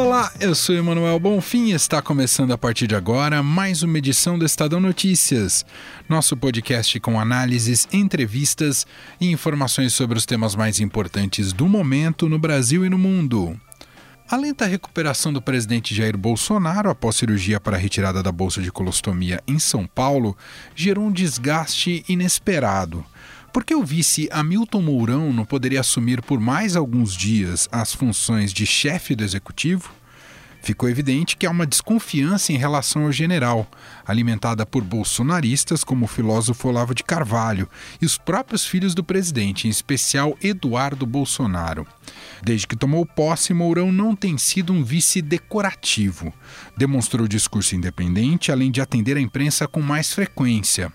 Olá, eu sou Emanuel Bonfim e está começando a partir de agora mais uma edição do Estadão Notícias, nosso podcast com análises, entrevistas e informações sobre os temas mais importantes do momento no Brasil e no mundo. A lenta recuperação do presidente Jair Bolsonaro após cirurgia para a retirada da bolsa de colostomia em São Paulo gerou um desgaste inesperado. Por que o vice Hamilton Mourão não poderia assumir por mais alguns dias as funções de chefe do executivo? Ficou evidente que há uma desconfiança em relação ao general, alimentada por bolsonaristas como o filósofo Olavo de Carvalho e os próprios filhos do presidente, em especial Eduardo Bolsonaro. Desde que tomou posse, Mourão não tem sido um vice decorativo. Demonstrou discurso independente, além de atender a imprensa com mais frequência.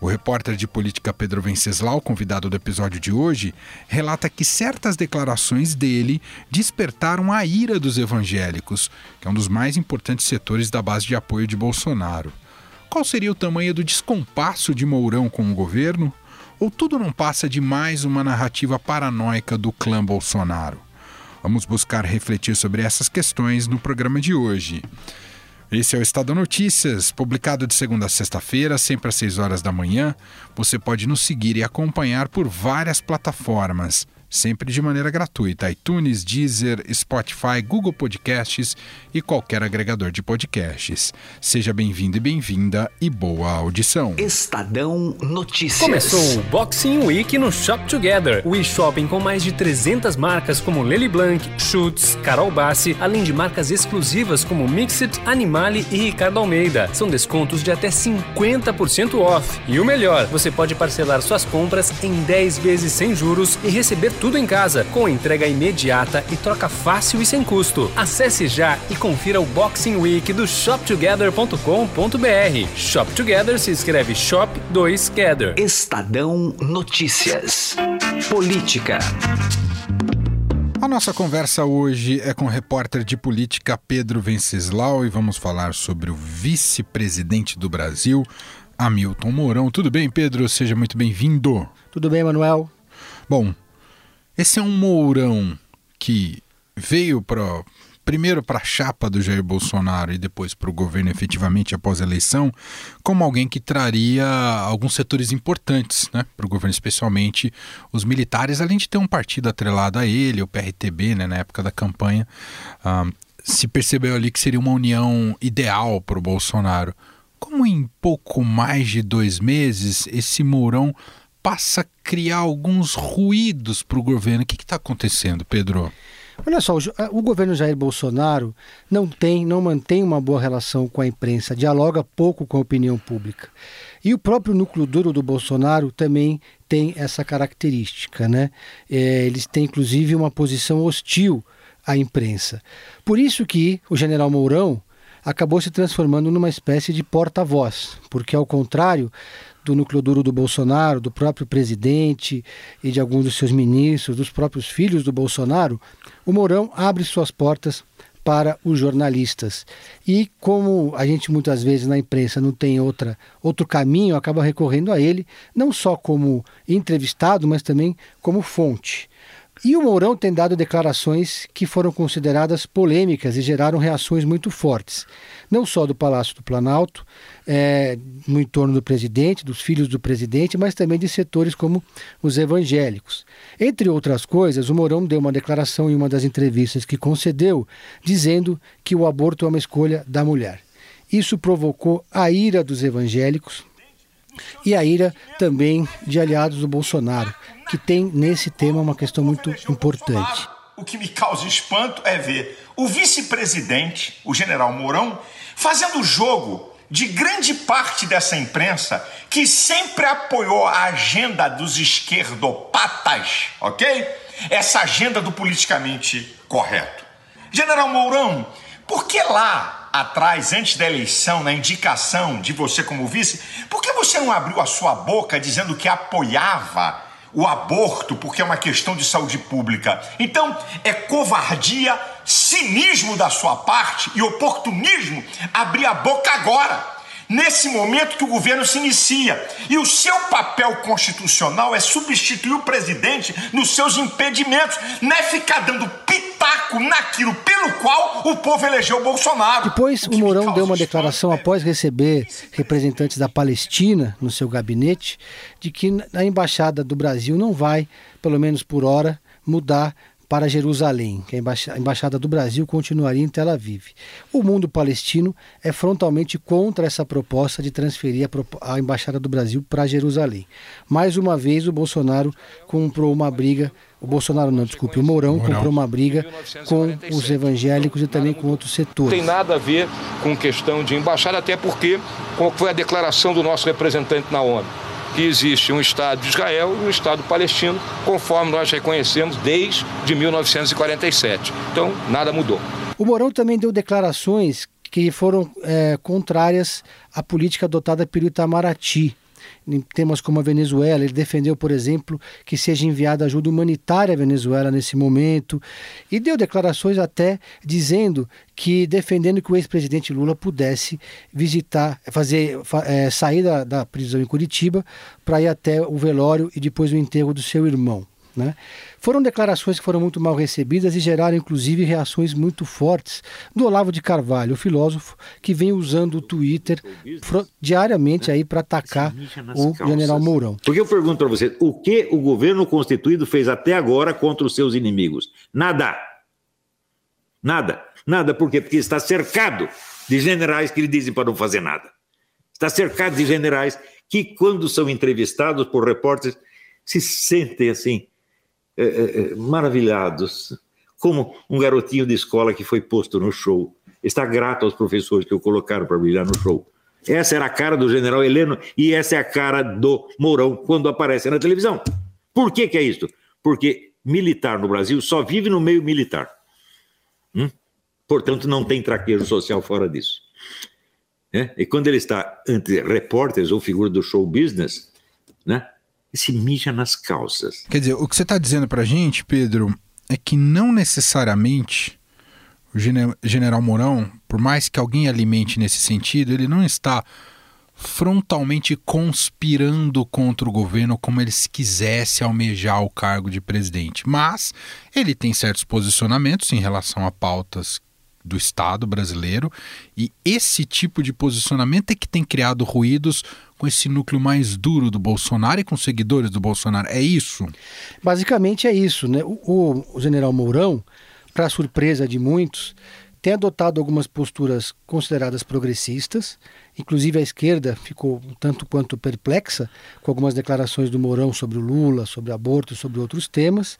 O repórter de política Pedro Venceslau, convidado do episódio de hoje, relata que certas declarações dele despertaram a ira dos evangélicos, que é um dos mais importantes setores da base de apoio de Bolsonaro. Qual seria o tamanho do descompasso de Mourão com o governo? Ou tudo não passa de mais uma narrativa paranoica do clã Bolsonaro? Vamos buscar refletir sobre essas questões no programa de hoje. Esse é o Estado Notícias, publicado de segunda a sexta-feira, sempre às 6 horas da manhã. Você pode nos seguir e acompanhar por várias plataformas sempre de maneira gratuita. iTunes, Deezer, Spotify, Google Podcasts e qualquer agregador de podcasts. Seja bem-vindo e bem-vinda e boa audição. Estadão Notícias. Começou o Boxing Week no Shop Together, o e-shopping com mais de 300 marcas como Lely Blanc, Schutz, Carol Bassi, além de marcas exclusivas como Mixit, Animale e Ricardo Almeida. São descontos de até 50% off. E o melhor, você pode parcelar suas compras em 10 vezes sem juros e receber tudo em casa, com entrega imediata e troca fácil e sem custo. Acesse já e confira o Boxing Week do shoptogether.com.br. Shop Together se escreve Shop 2 Gather. Estadão Notícias. Política. A nossa conversa hoje é com o repórter de política Pedro Venceslau e vamos falar sobre o vice-presidente do Brasil, Hamilton Mourão. Tudo bem, Pedro? Seja muito bem-vindo. Tudo bem, Manuel? Bom, esse é um Mourão que veio para primeiro para a chapa do Jair Bolsonaro e depois para o governo efetivamente após a eleição, como alguém que traria alguns setores importantes né, para o governo, especialmente os militares, além de ter um partido atrelado a ele, o PRTB, né, na época da campanha, uh, se percebeu ali que seria uma união ideal para o Bolsonaro. Como em pouco mais de dois meses esse Mourão passa a criar alguns ruídos para o governo. O que está acontecendo, Pedro? Olha só, o, governo Jair Bolsonaro não tem, não mantém uma boa relação com a imprensa, dialoga pouco com a opinião pública. E o próprio núcleo duro do Bolsonaro também tem essa característica, né? É, eles têm inclusive uma posição hostil à imprensa. Por isso que o general Mourão acabou se transformando numa espécie de porta-voz, porque ao contrário do núcleo duro do Bolsonaro, do próprio presidente e de alguns dos seus ministros, dos próprios filhos do Bolsonaro, o Mourão abre suas portas para os jornalistas. E como a gente muitas vezes na imprensa não tem outra, outro caminho, acaba recorrendo a ele, não só como entrevistado, mas também como fonte. E o Mourão tem dado declarações que foram consideradas polêmicas e geraram reações muito fortes, não só do Palácio do Planalto, é, no entorno do presidente, dos filhos do presidente, mas também de setores como os evangélicos. Entre outras coisas, o Mourão deu uma declaração em uma das entrevistas que concedeu, dizendo que o aborto é uma escolha da mulher. Isso provocou a ira dos evangélicos e a ira também de aliados do Bolsonaro que tem nesse tema uma questão muito importante. O que me causa espanto é ver o vice-presidente, o general Mourão, fazendo jogo de grande parte dessa imprensa que sempre apoiou a agenda dos esquerdopatas, ok? Essa agenda do politicamente correto. General Mourão, por que lá atrás, antes da eleição, na indicação de você como vice, por que você não abriu a sua boca dizendo que apoiava o aborto porque é uma questão de saúde pública. Então, é covardia, cinismo da sua parte e oportunismo abrir a boca agora nesse momento que o governo se inicia. E o seu papel constitucional é substituir o presidente nos seus impedimentos, não é ficar dando pitaco naquilo pelo qual o povo elegeu o Bolsonaro. Depois, o, o Mourão deu uma declaração após receber representantes da Palestina no seu gabinete de que a embaixada do Brasil não vai, pelo menos por hora, mudar para Jerusalém, que a embaixada do Brasil continuaria em Tel Aviv. O mundo palestino é frontalmente contra essa proposta de transferir a, embaixada do Brasil para Jerusalém. Mais uma vez, o Bolsonaro comprou uma briga. O Bolsonaro não, desculpe, o Mourão, Mourão. comprou uma briga com os evangélicos e também com outros setores. Tem nada a ver com questão de embaixada, até porque qual foi a declaração do nosso representante na ONU que existe um Estado de Israel e um Estado palestino, conforme nós reconhecemos desde 1947. Então, nada mudou. O Mourão também deu declarações que foram é, contrárias à política adotada pelo Itamaraty em temas como a Venezuela. Ele defendeu, por exemplo, que seja enviada ajuda humanitária à Venezuela nesse momento e deu declarações até dizendo que defendendo que o ex-presidente Lula pudesse visitar, fazer é, sair da, da prisão em Curitiba para ir até o velório e depois o enterro do seu irmão. Né? Foram declarações que foram muito mal recebidas e geraram, inclusive, reações muito fortes do Olavo de Carvalho, o filósofo que vem usando o Twitter diariamente aí para atacar o calças. general Mourão. Porque eu pergunto para você, o que o governo constituído fez até agora contra os seus inimigos? Nada. Nada. Nada. Por quê? Porque está cercado de generais que lhe dizem para não fazer nada. Está cercado de generais que, quando são entrevistados por repórteres, se sentem assim é, é, é, maravilhados, como um garotinho de escola que foi posto no show. Está grato aos professores que o colocaram para brilhar no show. Essa era a cara do general Heleno e essa é a cara do Mourão quando aparece na televisão. Por que, que é isso? Porque militar no Brasil só vive no meio militar. Hum? Portanto, não tem traquejo social fora disso. É? E quando ele está entre repórteres ou figura do show business, né? Se mija nas calças. Quer dizer, o que você está dizendo para a gente, Pedro, é que não necessariamente o general Mourão, por mais que alguém alimente nesse sentido, ele não está frontalmente conspirando contra o governo como ele se quisesse almejar o cargo de presidente. Mas ele tem certos posicionamentos em relação a pautas do Estado brasileiro e esse tipo de posicionamento é que tem criado ruídos com esse núcleo mais duro do Bolsonaro e com seguidores do Bolsonaro. É isso? Basicamente é isso. Né? O, o general Mourão, para surpresa de muitos, tem adotado algumas posturas consideradas progressistas, inclusive a esquerda ficou um tanto quanto perplexa com algumas declarações do Mourão sobre o Lula, sobre aborto, sobre outros temas,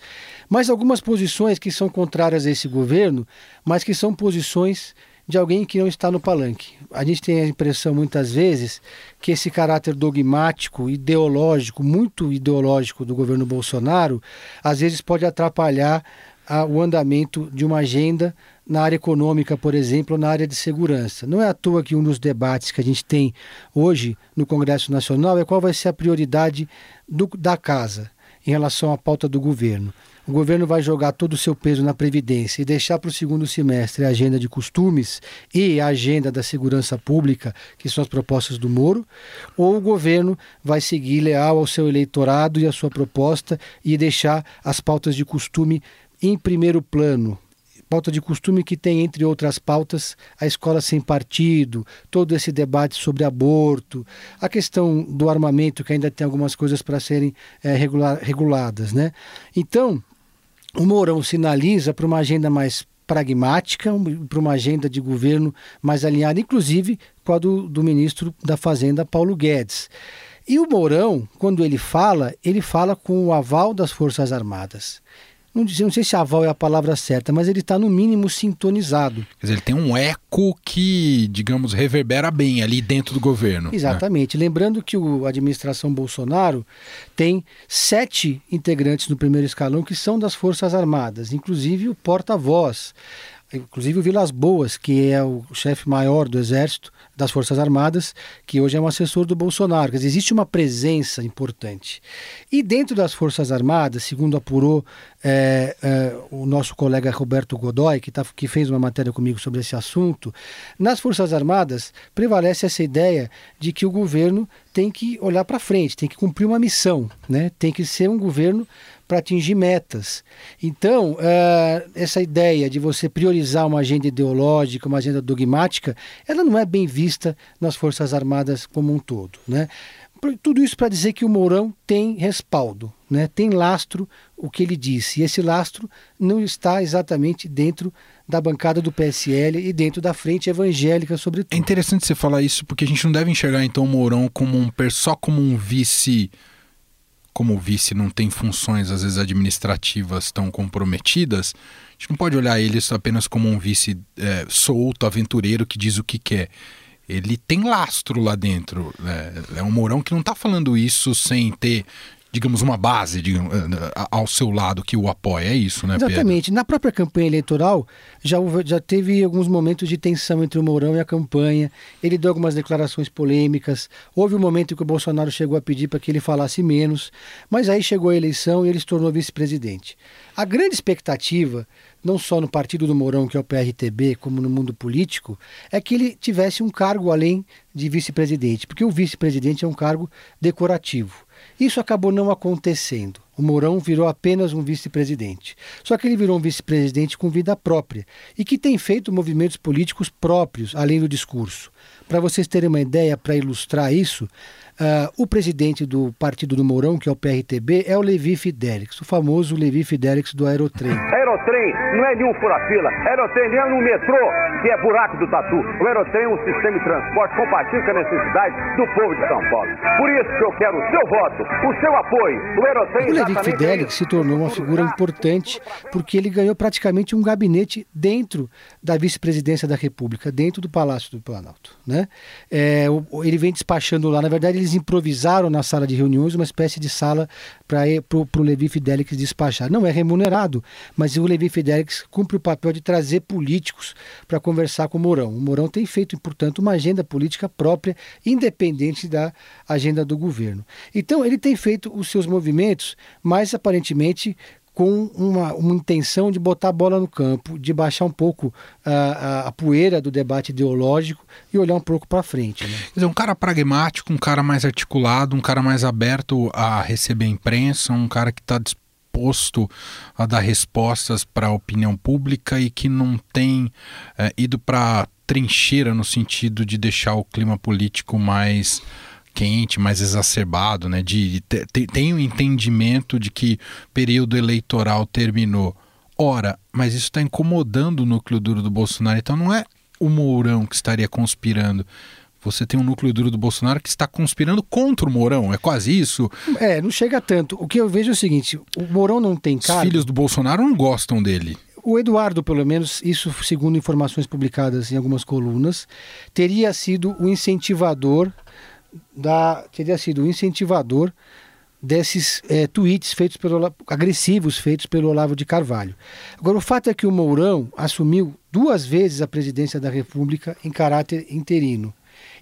mas algumas posições que são contrárias a esse governo, mas que são posições de alguém que não está no palanque. A gente tem a impressão muitas vezes que esse caráter dogmático, ideológico, muito ideológico do governo Bolsonaro, às vezes pode atrapalhar a, o andamento de uma agenda na área econômica, por exemplo, ou na área de segurança. Não é à toa que um dos debates que a gente tem hoje no Congresso Nacional é qual vai ser a prioridade do, da casa em relação à pauta do governo o governo vai jogar todo o seu peso na Previdência e deixar para o segundo semestre a agenda de costumes e a agenda da segurança pública, que são as propostas do Moro, ou o governo vai seguir leal ao seu eleitorado e à sua proposta e deixar as pautas de costume em primeiro plano, pauta de costume que tem, entre outras pautas, a escola sem partido, todo esse debate sobre aborto, a questão do armamento, que ainda tem algumas coisas para serem é, regular, reguladas. Né? Então, o Mourão sinaliza para uma agenda mais pragmática, para uma agenda de governo mais alinhada, inclusive com a do, do ministro da Fazenda, Paulo Guedes. E o Mourão, quando ele fala, ele fala com o aval das Forças Armadas não, não sei se aval é a palavra certa, mas ele está no mínimo sintonizado. Quer dizer, ele tem um eco que, digamos, reverbera bem ali dentro do governo. Exatamente. Né? Lembrando que o, a administração Bolsonaro tem sete integrantes no primeiro escalão que são das Forças Armadas, inclusive o porta-voz. Inclusive o Vilas Boas, que é o chefe maior do Exército, das Forças Armadas, que hoje é um assessor do Bolsonaro. Quer dizer, existe uma presença importante. E dentro das Forças Armadas, segundo apurou é, é, o nosso colega Roberto Godoy, que, tá, que fez uma matéria comigo sobre esse assunto, nas Forças Armadas prevalece essa ideia de que o governo tem que olhar para frente, tem que cumprir uma missão, né? tem que ser um governo para atingir metas. Então, uh, essa ideia de você priorizar uma agenda ideológica, uma agenda dogmática, ela não é bem vista nas Forças Armadas como um todo. Né? Tudo isso para dizer que o Mourão tem respaldo, né? tem lastro o que ele disse. E esse lastro não está exatamente dentro da bancada do PSL e dentro da frente evangélica, sobretudo. É interessante você falar isso, porque a gente não deve enxergar então o Mourão como um só como um vice como o vice não tem funções, às vezes, administrativas tão comprometidas, a gente não pode olhar ele apenas como um vice é, solto, aventureiro, que diz o que quer. Ele tem lastro lá dentro. É, é um Mourão que não está falando isso sem ter digamos, uma base eh, ao seu lado que o apoia. É isso, né, Pedro? Exatamente. Na própria campanha eleitoral, já, já teve alguns momentos de tensão entre o Mourão e a campanha. Ele deu algumas declarações polêmicas. Houve um momento em que o Bolsonaro chegou a pedir para que ele falasse menos. Mas aí chegou a eleição e ele se tornou vice-presidente. A grande expectativa não só no partido do Mourão, que é o PRTB, como no mundo político, é que ele tivesse um cargo além de vice-presidente, porque o vice-presidente é um cargo decorativo. Isso acabou não acontecendo. O Mourão virou apenas um vice-presidente. Só que ele virou um vice-presidente com vida própria e que tem feito movimentos políticos próprios, além do discurso. Para vocês terem uma ideia, para ilustrar isso, uh, o presidente do Partido do Mourão, que é o PRTB, é o Levi Fidelix, o famoso Levi Fidelix do Aerotrem. Aerotrem não é nenhum fura-fila. Aerotrem não é um metrô que é buraco do tatu. O Aerotrem é um sistema de transporte compatível com a necessidade do povo de São Paulo. Por isso que eu quero o seu voto, o seu apoio. O Aerotrem... O Levi Fidelix se tornou uma figura importante porque ele ganhou praticamente um gabinete dentro da vice-presidência da República, dentro do Palácio do Planalto. Né? É, ele vem despachando lá, na verdade eles improvisaram na sala de reuniões uma espécie de sala para o Levi Fidelix despachar. Não é remunerado, mas o Levi Fidelix cumpre o papel de trazer políticos para conversar com o Mourão. O Mourão tem feito, portanto, uma agenda política própria, independente da agenda do governo. Então, ele tem feito os seus movimentos, mas aparentemente com uma, uma intenção de botar a bola no campo, de baixar um pouco a, a, a poeira do debate ideológico e olhar um pouco para frente. Né? Quer dizer, um cara pragmático, um cara mais articulado, um cara mais aberto a receber a imprensa, um cara que está disposto a dar respostas para a opinião pública e que não tem é, ido para trincheira no sentido de deixar o clima político mais quente, mais exacerbado, né? De, de tem o um entendimento de que período eleitoral terminou. Ora, mas isso está incomodando o núcleo duro do Bolsonaro. Então não é o Mourão que estaria conspirando. Você tem um núcleo duro do Bolsonaro que está conspirando contra o Mourão. É quase isso? É, não chega tanto. O que eu vejo é o seguinte: o Mourão não tem cara. Os filhos do Bolsonaro não gostam dele. O Eduardo, pelo menos, isso segundo informações publicadas em algumas colunas, teria sido o incentivador da, teria sido o incentivador desses é, tweets feitos pelo agressivos feitos pelo Olavo de Carvalho. Agora o fato é que o Mourão assumiu duas vezes a presidência da República em caráter interino.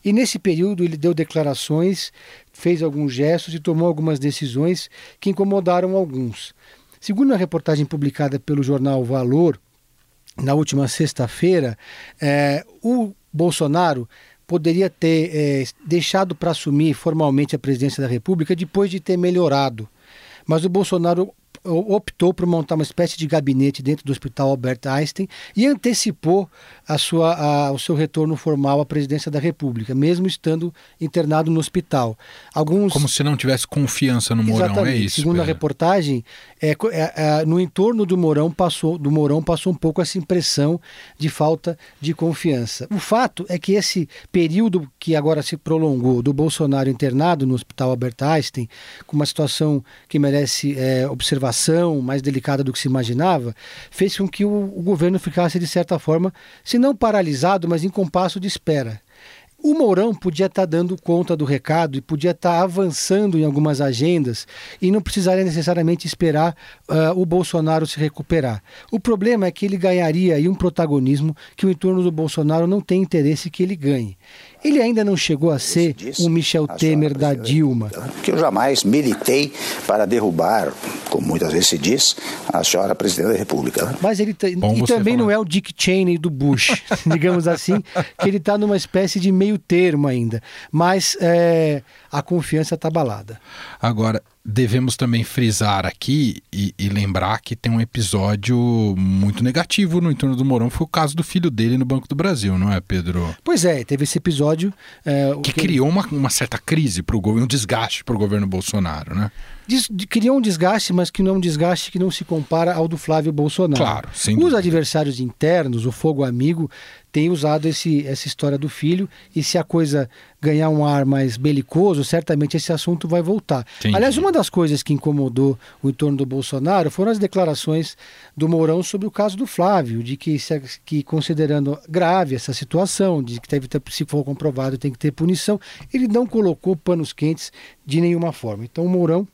E nesse período ele deu declarações, fez alguns gestos e tomou algumas decisões que incomodaram alguns. Segundo a reportagem publicada pelo jornal Valor, na última sexta-feira, é, o Bolsonaro poderia ter é, deixado para assumir formalmente a presidência da República depois de ter melhorado. Mas o Bolsonaro optou por montar uma espécie de gabinete dentro do Hospital Albert Einstein e antecipou a sua, a, o seu retorno formal à presidência da República, mesmo estando internado no hospital. Alguns... Como se não tivesse confiança no Mourão, é Exatamente. é isso? Segundo a reportagem, é, é, é, no entorno do Mourão, passou, do Mourão passou um pouco essa impressão de falta de confiança. O fato é que esse período que agora se prolongou do Bolsonaro internado no Hospital Albert Einstein, com uma situação que merece é, observação mais delicada do que se imaginava, fez com que o, o governo ficasse, de certa forma, se não paralisado, mas em compasso de espera. O Mourão podia estar tá dando conta do recado e podia estar tá avançando em algumas agendas e não precisaria necessariamente esperar uh, o Bolsonaro se recuperar. O problema é que ele ganharia aí um protagonismo que o entorno do Bolsonaro não tem interesse que ele ganhe. Ele ainda não chegou a ser o Michel Temer da Dilma. Que eu jamais militei para derrubar, como muitas vezes se diz, a senhora presidente da República. Mas ele e também falar. não é o Dick Cheney do Bush, digamos assim, que ele está numa espécie de meio termo ainda. Mas é, a confiança está abalada. Agora, devemos também frisar aqui e, e, lembrar que tem um episódio muito negativo no entorno do Mourão, foi o caso do filho dele no Banco do Brasil, não é, Pedro? Pois é, teve esse episódio... É, que, que, criou uma, uma certa crise para o governo, um desgaste para o governo Bolsonaro, né? Des, criou um desgaste, mas que não é um desgaste que não se compara ao do Flávio Bolsonaro. Claro, sem Os adversários internos, o fogo amigo, tem usado esse, essa história do filho e se a coisa ganhar um ar mais belicoso, certamente esse assunto vai voltar. Entendi. Aliás, uma das coisas que incomodou o entorno do Bolsonaro foram as declarações do Mourão sobre o caso do Flávio, de que, que considerando grave essa situação, de que deve ter, se for comprovado tem que ter punição, ele não colocou panos quentes de nenhuma forma. Então o Mourão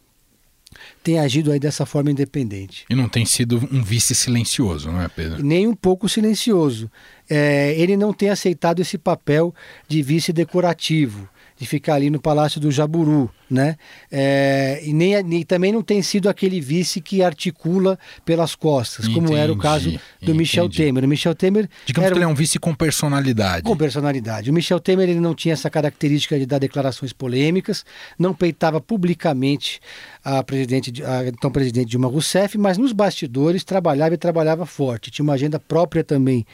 tem agido aí dessa forma independente. E não tem sido um vice silencioso, não é, Pedro? Nem um pouco silencioso. É, ele não tem aceitado esse papel de vice decorativo de ficar ali no Palácio do Jaburu, né? É, e nem, nem, também não tem sido aquele vice que articula pelas costas, entendi, como era o caso do entendi. Michel Temer. O Michel Temer digamos era, que ele é um vice com personalidade. Com personalidade. O Michel Temer ele não tinha essa característica de dar declarações polêmicas, não peitava publicamente a presidente, a então presidente Dilma Rousseff, mas nos bastidores trabalhava e trabalhava forte. Tinha uma agenda própria também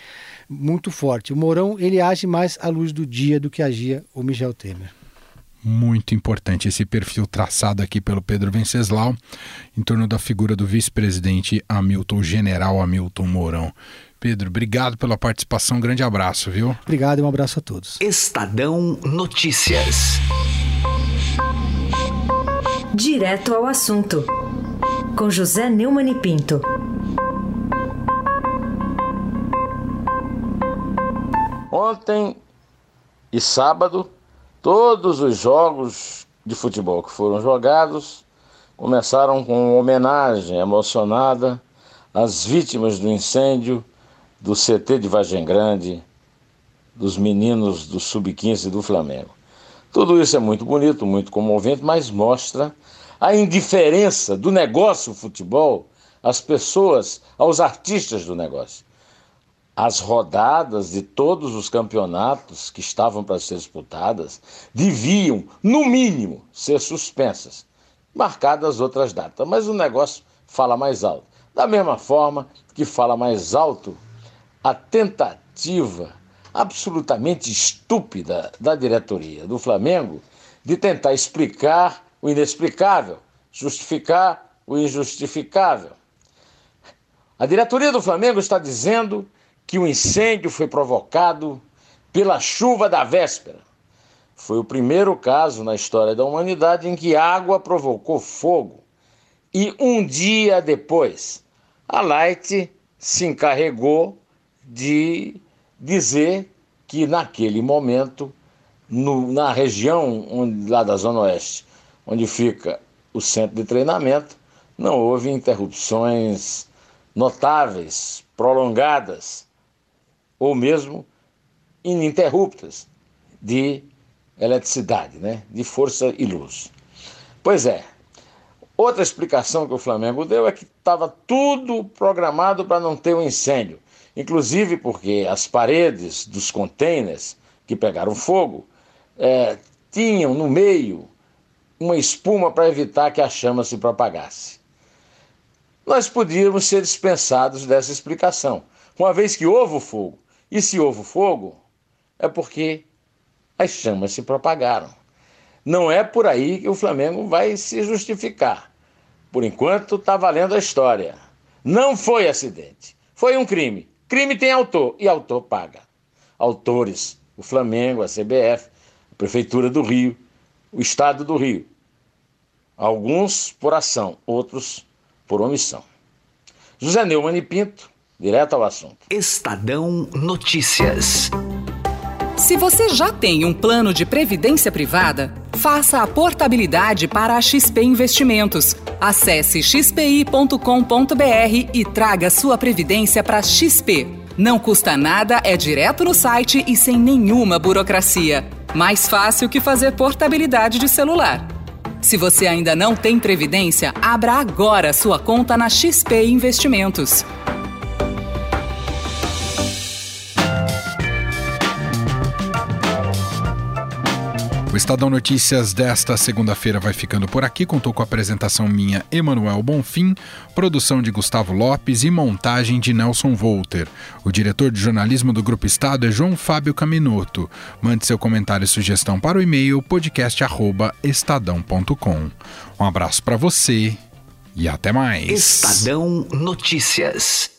muito forte. O Mourão ele age mais à luz do dia do que agia o Michel Temer muito importante esse perfil traçado aqui pelo Pedro Venceslau em torno da figura do vice-presidente Hamilton, general Hamilton Mourão. Pedro, obrigado pela participação, grande abraço, viu? Obrigado e um abraço a todos. Estadão Notícias. Direto ao assunto, com José Neumann e Pinto. Ontem e sábado Todos os jogos de futebol que foram jogados começaram com uma homenagem emocionada às vítimas do incêndio do CT de Vargem Grande, dos meninos do Sub-15 do Flamengo. Tudo isso é muito bonito, muito comovente, mas mostra a indiferença do negócio futebol às pessoas, aos artistas do negócio as rodadas de todos os campeonatos que estavam para ser disputadas deviam, no mínimo, ser suspensas, marcadas outras datas. Mas o negócio fala mais alto. Da mesma forma que fala mais alto a tentativa absolutamente estúpida da diretoria do Flamengo de tentar explicar o inexplicável, justificar o injustificável. A diretoria do Flamengo está dizendo que o incêndio foi provocado pela chuva da véspera. Foi o primeiro caso na história da humanidade em que água provocou fogo. E um dia depois, a Light se encarregou de dizer que naquele momento, no, na região onde, lá da Zona Oeste, onde fica o centro de treinamento, não houve interrupções notáveis, prolongadas ou mesmo ininterruptas de eletricidade, né? de força e luz. Pois é, outra explicação que o Flamengo deu é que estava tudo programado para não ter um incêndio, inclusive porque as paredes dos containers que pegaram fogo é, tinham no meio uma espuma para evitar que a chama se propagasse. Nós podíamos ser dispensados dessa explicação, uma vez que houve fogo e se houve fogo, é porque as chamas se propagaram. Não é por aí que o Flamengo vai se justificar. Por enquanto, está valendo a história. Não foi acidente. Foi um crime. Crime tem autor e autor paga. Autores: o Flamengo, a CBF, a Prefeitura do Rio, o Estado do Rio. Alguns por ação, outros por omissão. José Neumann e Pinto, Direto ao assunto. Estadão Notícias. Se você já tem um plano de previdência privada, faça a portabilidade para a XP Investimentos. Acesse xpi.com.br e traga sua previdência para XP. Não custa nada, é direto no site e sem nenhuma burocracia. Mais fácil que fazer portabilidade de celular. Se você ainda não tem previdência, abra agora sua conta na XP Investimentos. Estadão Notícias desta segunda-feira vai ficando por aqui. Contou com a apresentação minha, Emanuel Bonfim, produção de Gustavo Lopes e montagem de Nelson Volter. O diretor de jornalismo do Grupo Estado é João Fábio Caminoto. Mande seu comentário e sugestão para o e-mail podcast@estadão.com. Um abraço para você e até mais. Estadão Notícias.